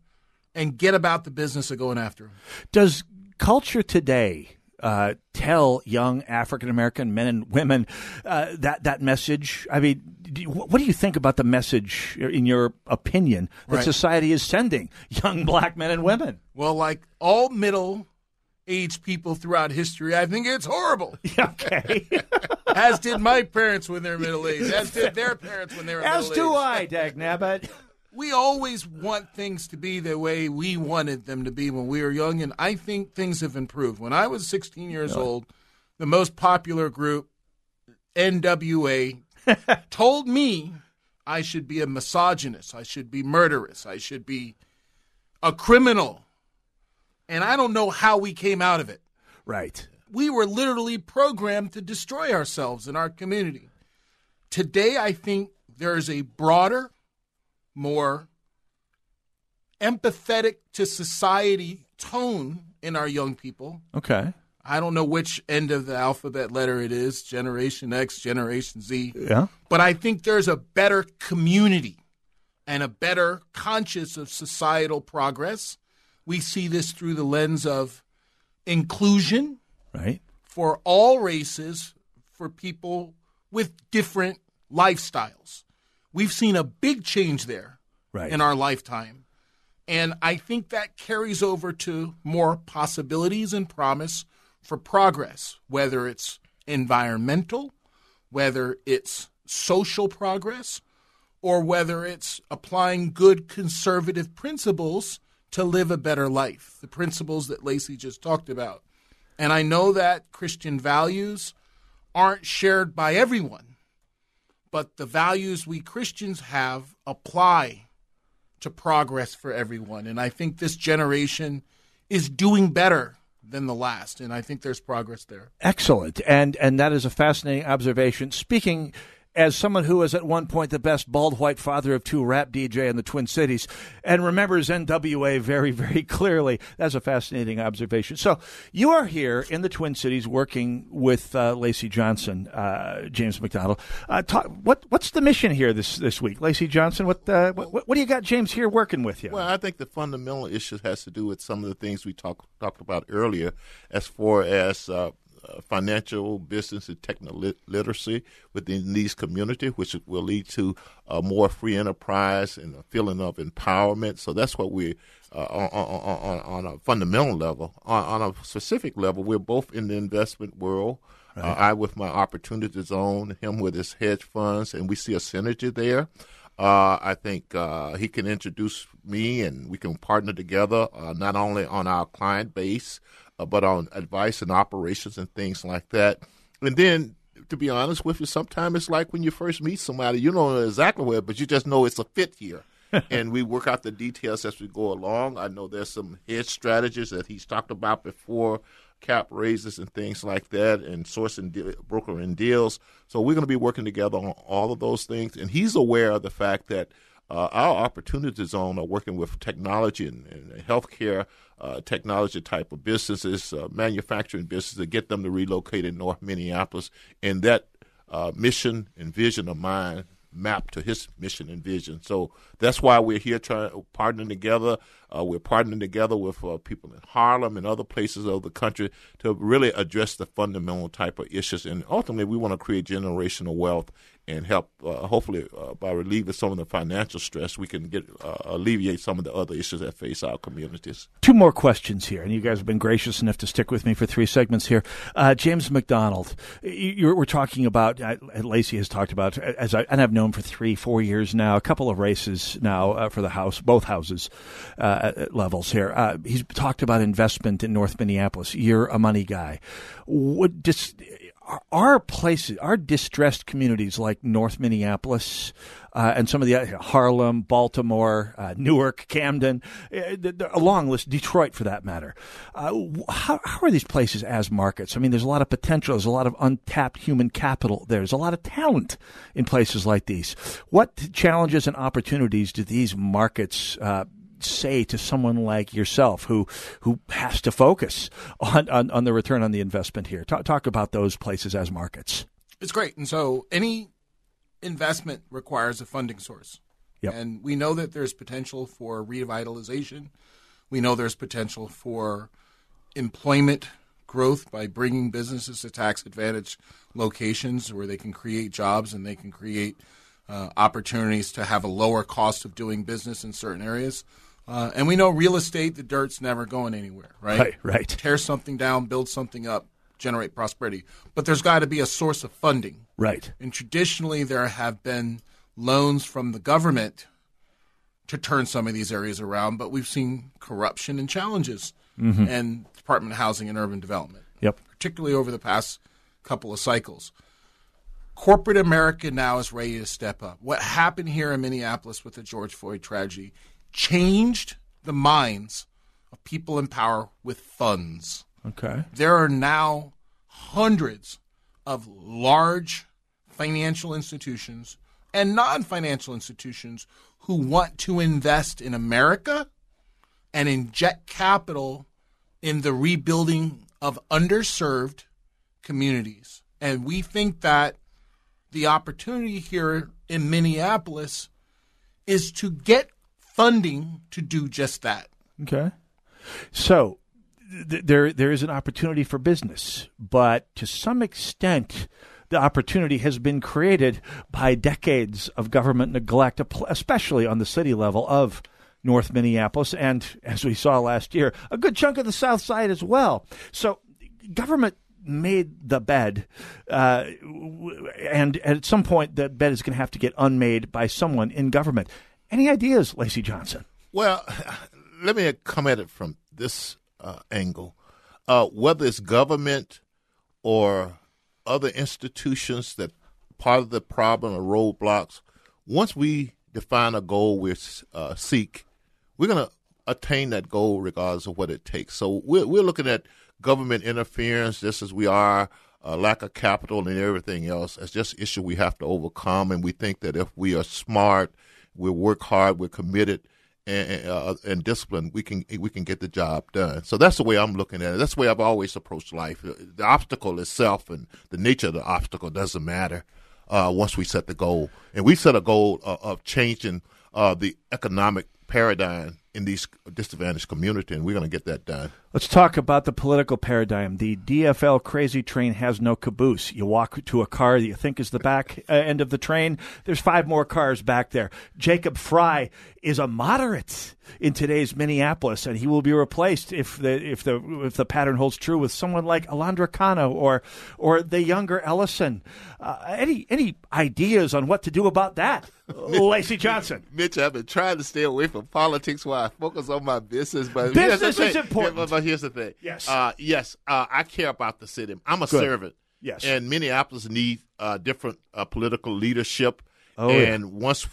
and get about the business of going after them. Does culture today uh, tell young African American men and women uh, that that message? I mean, do you, what do you think about the message, in your opinion, that right. society is sending young black men and women? Well, like all middle aged people throughout history, I think it's horrible. [laughs] Okay. [laughs] as did my parents when they were middle aged. As did their parents when they were as middle aged. As do I, Dag Nabbit. We always want things to be the way we wanted them to be when we were young, and I think things have improved. When I was 16 years really? old, the most popular group, NWA, [laughs] told me I should be a misogynist, I should be murderous, I should be a criminal and I don't know how we came out of it. Right. We were literally programmed to destroy ourselves in our community. Today, I think there is a broader, more empathetic to society tone in our young people. Okay. I don't know which end of the alphabet letter it is Generation X, Generation Z. Yeah. But I think there's a better community and a better conscious of societal progress we see this through the lens of inclusion right. for all races for people with different lifestyles. We've seen a big change there right. in our lifetime. And i think that carries over to more possibilities and promise for progress whether it's environmental whether it's social progress or whether it's applying good conservative principles to live a better life, the principles that Lacy just talked about. And I know that Christian values aren't shared by everyone, but the values we Christians have apply to progress for everyone. And I think this generation is doing better than the last, and I think there's progress there. Excellent, and and that is a fascinating observation. Speaking as someone who was at one point the best bald white father of two rap DJ in the Twin Cities and remembers NWA very, very [laughs] clearly. That's a fascinating observation. So you are here in the Twin Cities working with uh, Lacy Johnson, uh, James McDonald. Uh, talk, what, what's the mission here this, this week? Lacy Johnson, what, uh, what, what do you got James here working with you? Well, I think the fundamental issue has to do with some of the things we talked talked about earlier as far as uh, financial, business, and technical literacy within these communities, which will lead to a more free enterprise and a feeling of empowerment. So that's what we uh, on, on, on, a fundamental level. On, on, a specific level, we're both in the investment world. Uh, I with my opportunity zone, him with his hedge funds, and we see a synergy there. Uh, I think uh, he can introduce me, and we can partner together uh, not only on our client base, uh, but on advice and operations and things like that. And then, to be honest with you, sometimes it's like when you first meet somebody, you don't know exactly where, but you just know it's a fit here. [laughs] and we work out the details as we go along. I know there's some hedge strategies that he's talked about before cap raises and things like that, and sourcing de- brokering deals. So we're going to be working together on all of those things. And he's aware of the fact that uh, our opportunity zone are working with technology and, and healthcare uh, technology type of businesses, uh, manufacturing businesses, to get them to relocate in North Minneapolis. And that uh, mission and vision of mine map to his mission and vision. So that's why we're here trying partnering together. Uh, we're partnering together with uh, people in Harlem and other places of the country to really address the fundamental type of issues. And ultimately, we want to create generational wealth and help, uh, hopefully, uh, by relieving some of the financial stress, we can get uh, alleviate some of the other issues that face our communities. Two more questions here, and you guys have been gracious enough to stick with me for three segments here. Uh, James McDonald, you, we're talking about, uh, Lacy has talked about, as I, and I've known for three, four years now, a couple of races now uh, for the House, both houses levels here. he's talked about investment in North Minneapolis. You're a money guy. What just our places, our distressed communities like North Minneapolis uh, and some of the uh, Harlem, Baltimore, uh, Newark, Camden, uh, a long list, Detroit for that matter. Uh, how, how are these places as markets? I mean, there's a lot of potential. There's a lot of untapped human capital. There's a lot of talent in places like these. What challenges and opportunities do these markets uh, say to someone like yourself who who has to focus on, on, on the return on the investment here? Talk, talk about those places as markets. It's great. And so any investment requires a funding source. Yep. And we know that there's potential for revitalization. We know there's potential for employment growth by bringing businesses to tax advantage locations where they can create jobs and they can create uh, opportunities to have a lower cost of doing business in certain areas. Uh, and we know real estate, the dirt's never going anywhere, right? Right, right. Tear something down, build something up, generate prosperity. But there's got to be a source of funding. Right. And traditionally, there have been loans from the government to turn some of these areas around, but we've seen corruption and challenges Mhm. in Department of Housing and Urban Development. Yep. Particularly over the past couple of cycles. Corporate America now is ready to step up. What happened here in Minneapolis with the George Floyd tragedy changed the minds of people in power with funds. Okay. There are now hundreds of large financial institutions and non financial institutions who want to invest in America and inject capital in the rebuilding of underserved communities. And we think that the opportunity here in Minneapolis is to get funding to do just that. Okay. So th- there there is an opportunity for business, but to some extent the opportunity has been created by decades of government neglect, especially on the city level of North Minneapolis and as we saw last year, a good chunk of the south side as well. So government made the bed, uh, and at some point that bed is going to have to get unmade by someone in government. Any ideas, Lacy Johnson? Well, [laughs] let me come at it from this uh, angle. Uh, whether it's government or other institutions that part of the problem or roadblocks, once we define a goal we uh, seek, we're going to attain that goal regardless of what it takes. So we're, we're looking at government interference just as we are uh, lack of capital and everything else as just issue we have to overcome. And we think that if we are smart, we work hard, we're committed, and, uh, and disciplined, we can we can get the job done. So that's the way I'm looking at it. That's the way I've always approached life. The obstacle itself and the nature of the obstacle doesn't matter uh, once we set the goal. And we set a goal uh, of changing uh, the economic paradigm in these disadvantaged community, and we're going to get that done. Let's talk about the political paradigm. The DFL crazy train has no caboose. You walk to a car that you think is the back [laughs] uh, end of the train. There's five more cars back there. Jacob Frey is a moderate in today's Minneapolis, and he will be replaced if the if the if the pattern holds true with someone like Alondra Cano or or the younger Ellison. Uh, any any ideas on what to do about that, [laughs] Lacy Johnson? Mitch, I've been trying to stay away from politics while I focus on my business, but Business [laughs] is important. Yeah, here's the thing. Yes. uh, yes, uh, I care about the city. I'm a Good. servant. Yes. and Minneapolis needs uh, different uh, political leadership. Oh, yeah. and once,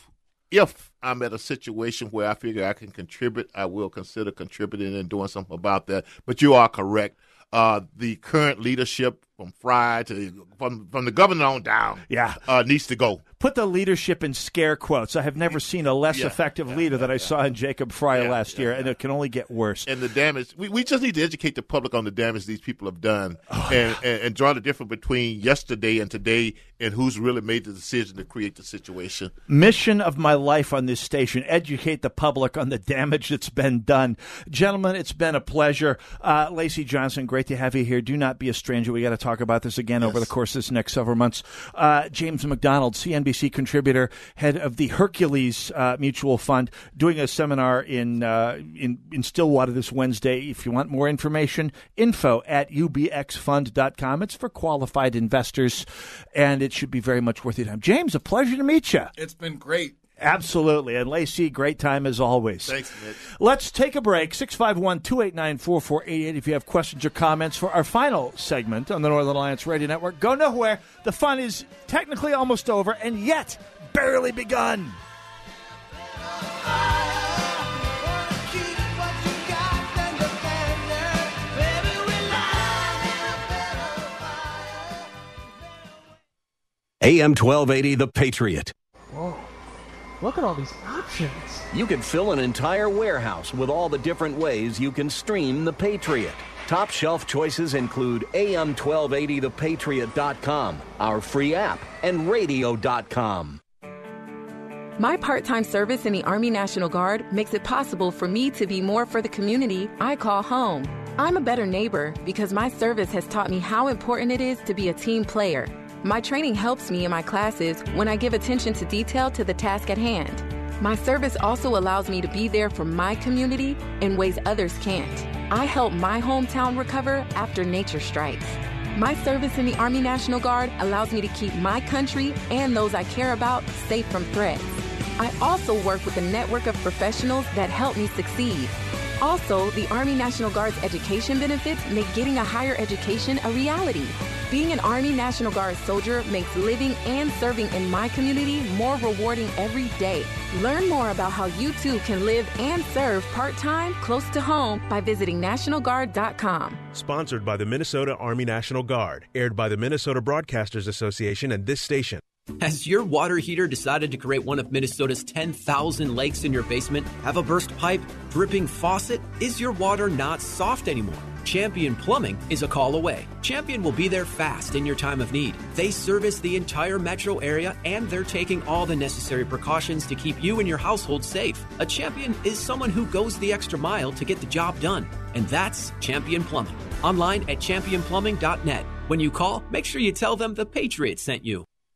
if I'm at a situation where I figure I can contribute, I will consider contributing and doing something about that. But you are correct. Uh, the current leadership from Frey to from from the governor on down, Yeah. uh, needs to go. Put the leadership in scare quotes. I have never seen a less Yeah, effective leader than I saw in Jacob Frey last year, and it can only get worse. and the damage. We, we just need to educate the public on the damage these people have done, and, and and draw the difference between yesterday and today, and who's really made the decision to create the situation. Mission of my life on this station: educate the public on the damage that's been done. Gentlemen, it's been a pleasure. Uh, Lacy Johnson, great to have you here. Do not be a stranger. We got to talk about this again over the course of this next several months. Uh, James McDonald, CNBC contributor, head of the Hercules uh, Mutual Fund, doing a seminar in uh, in in Stillwater this Wednesday. If you want more information, info at ubxfund.com. It's for qualified investors, and it should be very much worth your time. James, a pleasure to meet you. It's been great. Absolutely. And Lacy, great time as always. Thanks, Mitch. Let's take a break. 651 289 4488. If you have questions or comments for our final segment on the Northern Alliance Radio Network, go nowhere. The fun is technically almost over and yet barely begun. AM 1280, The Patriot. Whoa. Look at all these options. You can fill an entire warehouse with all the different ways you can stream The Patriot. Top shelf choices include AM1280thepatriot.com, our free app, and radio.com. My part time service in the Army National Guard makes it possible for me to be more for the community I call home. I'm a better neighbor because my service has taught me how important it is to be a team player. My training helps me in my classes when I give attention to detail to the task at hand. My service also allows me to be there for my community in ways others can't. I help my hometown recover after nature strikes. My service in the Army National Guard allows me to keep my country and those I care about safe from threats. I also work with a network of professionals that help me succeed. Also, the Army National Guard's education benefits make getting a higher education a reality. Being an Army National Guard soldier makes living and serving in my community more rewarding every day. Learn more about how you too can live and serve part time close to home by visiting NationalGuard.com. Sponsored by the Minnesota Army National Guard. Aired by the Minnesota Broadcasters Association and this station. Has your water heater decided to create one of Minnesota's 10,000 lakes in your basement? Have a burst pipe? Dripping faucet? Is your water not soft anymore? Champion Plumbing is a call away. Champion will be there fast in your time of need. They service the entire metro area and they're taking all the necessary precautions to keep you and your household safe. A champion is someone who goes the extra mile to get the job done. And that's Champion Plumbing. Online at championplumbing.net. When you call, make sure you tell them the Patriot sent you.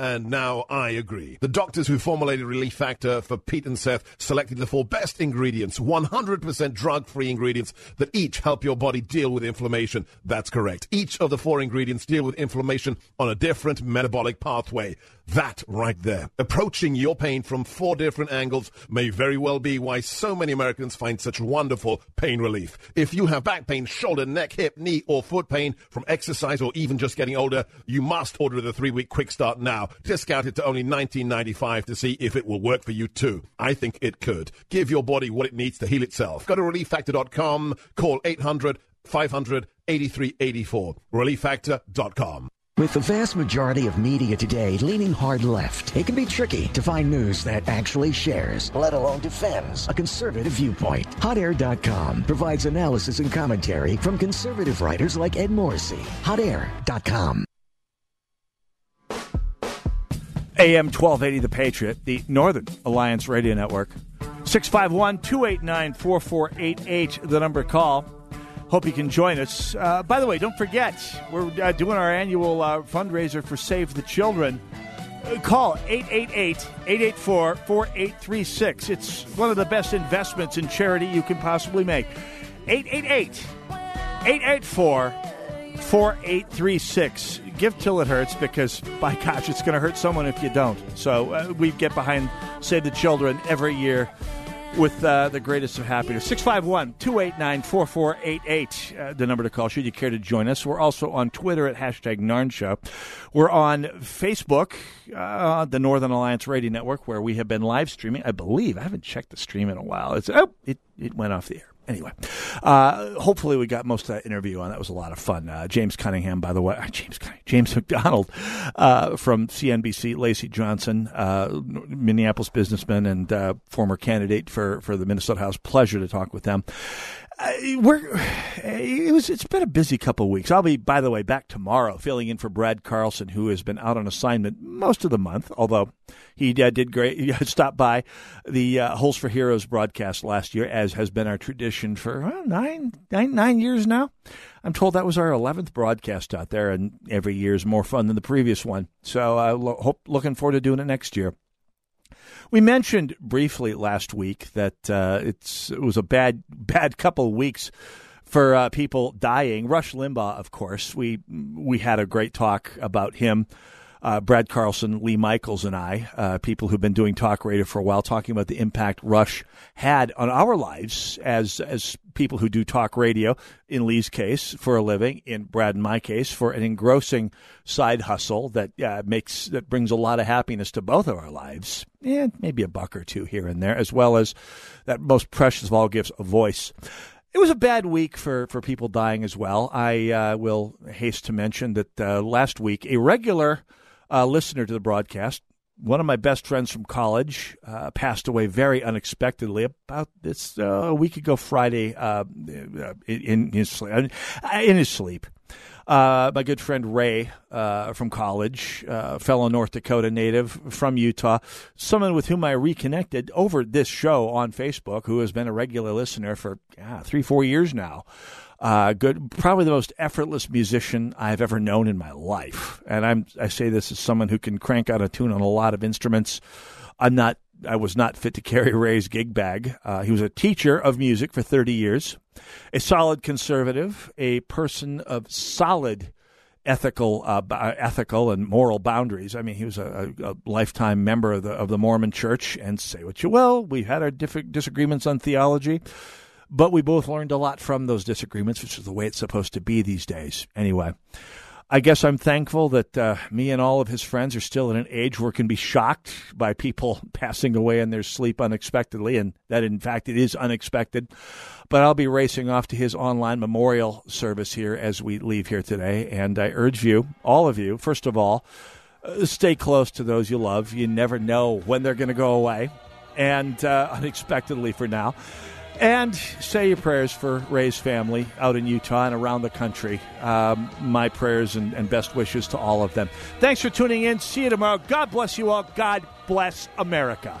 and now I agree. The doctors who formulated Relief Factor for Pete and Seth selected the four best ingredients, 100% drug-free ingredients that each help your body deal with inflammation. That's correct. Each of the four ingredients deal with inflammation on a different metabolic pathway. That right there. Approaching your pain from four different angles may very well be why so many Americans find such wonderful pain relief. If you have back pain, shoulder, neck, hip, knee, or foot pain from exercise or even just getting older, you must order the three week quick start now. Discounted to only $19.95 to see if it will work for you too. I think it could. Give your body what it needs to heal itself. Go to relieffactor.com, call 800 500 8384. Relieffactor.com. With the vast majority of media today leaning hard left, it can be tricky to find news that actually shares, let alone defends, a conservative viewpoint. HotAir.com provides analysis and commentary from conservative writers like Ed Morrissey. HotAir.com. AM 1280 The Patriot, the Northern Alliance Radio Network. 651 289 4488, the number to call. Hope you can join us. Uh, by the way, don't forget, we're uh, doing our annual uh, fundraiser for Save the Children. Uh, call 888 884 4836. It's one of the best investments in charity you can possibly make. 888 884 4836. Give till it hurts because, by gosh, it's going to hurt someone if you don't. So uh, we get behind Save the Children every year with uh, the greatest of happiness. 651 289 4488, uh, the number to call should you care to join us. We're also on Twitter at hashtag Narn Show. We're on Facebook, uh, the Northern Alliance Radio Network, where we have been live streaming. I believe, I haven't checked the stream in a while. It's Oh, it, it went off the air. Anyway, uh, hopefully we got most of that interview on. That was a lot of fun. Uh, James Cunningham, by the way, [laughs] James James McDonald uh, from CNBC, Lacy Johnson, uh, Minneapolis businessman and uh, former candidate for for the Minnesota House. Pleasure to talk with them. Uh, we're it was it's been a busy couple of weeks. I'll be by the way back tomorrow filling in for Brad Carlson who has been out on assignment most of the month, although he uh, did great. [laughs] He stopped by the uh, Holes for Heroes broadcast last year, as has been our tradition for well, nine, nine, nine years now. I'm told that was our 11th broadcast out there, and every year is more fun than the previous one. So I uh, lo- hope looking forward to doing it next year. We mentioned briefly last week that uh, it's it was a bad [laughs] bad couple weeks for uh, people dying. Rush Limbaugh, of course, we we had a great talk about him. Uh, Brad Carlson, Lee Michaels, and I, uh, people who've been doing talk radio for a while, talking about the impact Rush had on our lives as as people who do talk radio. In Lee's case, for a living. In Brad and my case, for an engrossing side hustle that uh, makes that brings a lot of happiness to both of our lives, and maybe a buck or two here and there, as well as that most precious of all gifts, a voice. It was a bad week for, for people dying as well. I uh, will haste to mention that uh, last week, a regular uh, listener to the broadcast, one of my best friends from college, uh, passed away very unexpectedly about this uh, a week ago Friday uh, in, his sleep. In his sleep. Uh, my good friend Ray uh, from college, uh, fellow North Dakota native from Utah, someone with whom I reconnected over this show on Facebook, who has been a regular listener for three, four years now. Uh, good, probably the most effortless musician I've ever known in my life. And I'm, I say this as someone who can crank out a tune on a lot of instruments. I'm not, I was not fit to carry Ray's gig bag. Uh, he was a teacher of music for 30 years, a solid conservative, a person of solid ethical, uh, ethical and moral boundaries. I mean, he was a, a, lifetime member of the of the Mormon Church. And say what you will, we had our diff- disagreements on theology. But we both learned a lot from those disagreements, which is the way it's supposed to be these days. Anyway, I guess I'm thankful that uh, me and all of his friends are still in an age where can be shocked by people [laughs] passing away in their sleep unexpectedly, and that in fact it is unexpected. But I'll be racing off to his online memorial service here as we leave here today, and I urge you, all of you, first of all, uh, stay close to those you love. You never know when they're going to go away, and uh, [laughs] unexpectedly for now. And say your prayers for Ray's family out in Utah and around the country. Um, my prayers and, and best wishes to all of them. Thanks for tuning in. See you tomorrow. God bless you all. God bless America.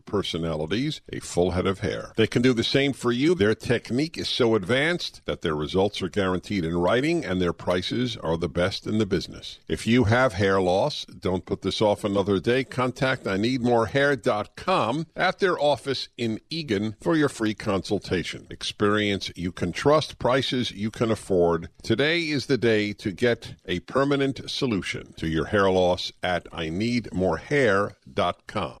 personalities a full head of hair. They can do the same for you. Their technique is so advanced that their results are guaranteed in writing and their prices are the best in the business. If you have hair loss, don't put this off another day. Contact I need more hair.com at their office in Eagan for your free consultation. Experience you can trust, prices you can afford. Today is the day to get a permanent solution to your hair loss at I need more hair.com.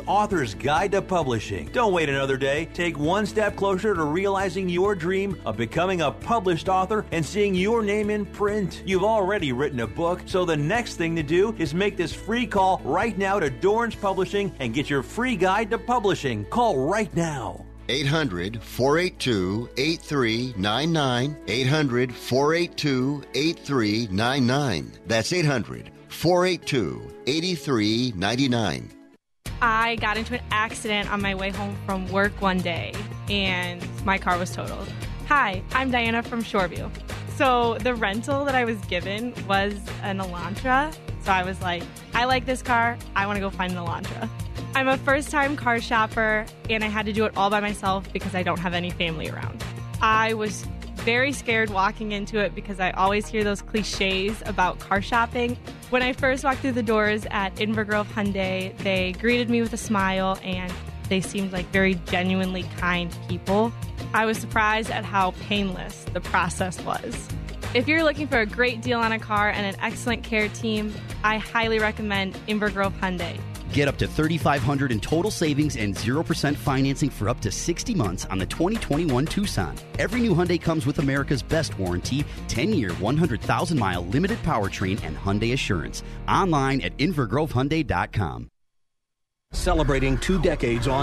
author's guide to publishing. Don't wait another day. Take one step closer to realizing your dream of becoming a published author and seeing your name in print. You've already written a book, so the next thing to do is make this free call right now to Dorrance Publishing and get your free guide to publishing. Call right now. 800 482 8399. 800 482 8399. That's 800 482 8399. I got into an accident on my way home from work one day and my car was totaled. Hi, I'm Diana from Shoreview. So, the rental that I was given was an Elantra. So, I was like, I like this car. I want to go find an Elantra. I'm a first time car shopper and I had to do it all by myself because I don't have any family around. I was very scared walking into it because I always hear those cliches about car shopping. When I first walked through the doors at Inver Grove Hyundai, they greeted me with a smile and they seemed like very genuinely kind people. I was surprised at how painless the process was. If you're looking for a great deal on a car and an excellent care team, I highly recommend Inver Grove Hyundai. Get up to 3500 in total savings and 0% financing for up to 60 months on the 2021 Tucson. Every new Hyundai comes with America's best warranty, 10-year, 100,000-mile limited powertrain and Hyundai Assurance. Online at invergrovehyundai.com. Celebrating two decades on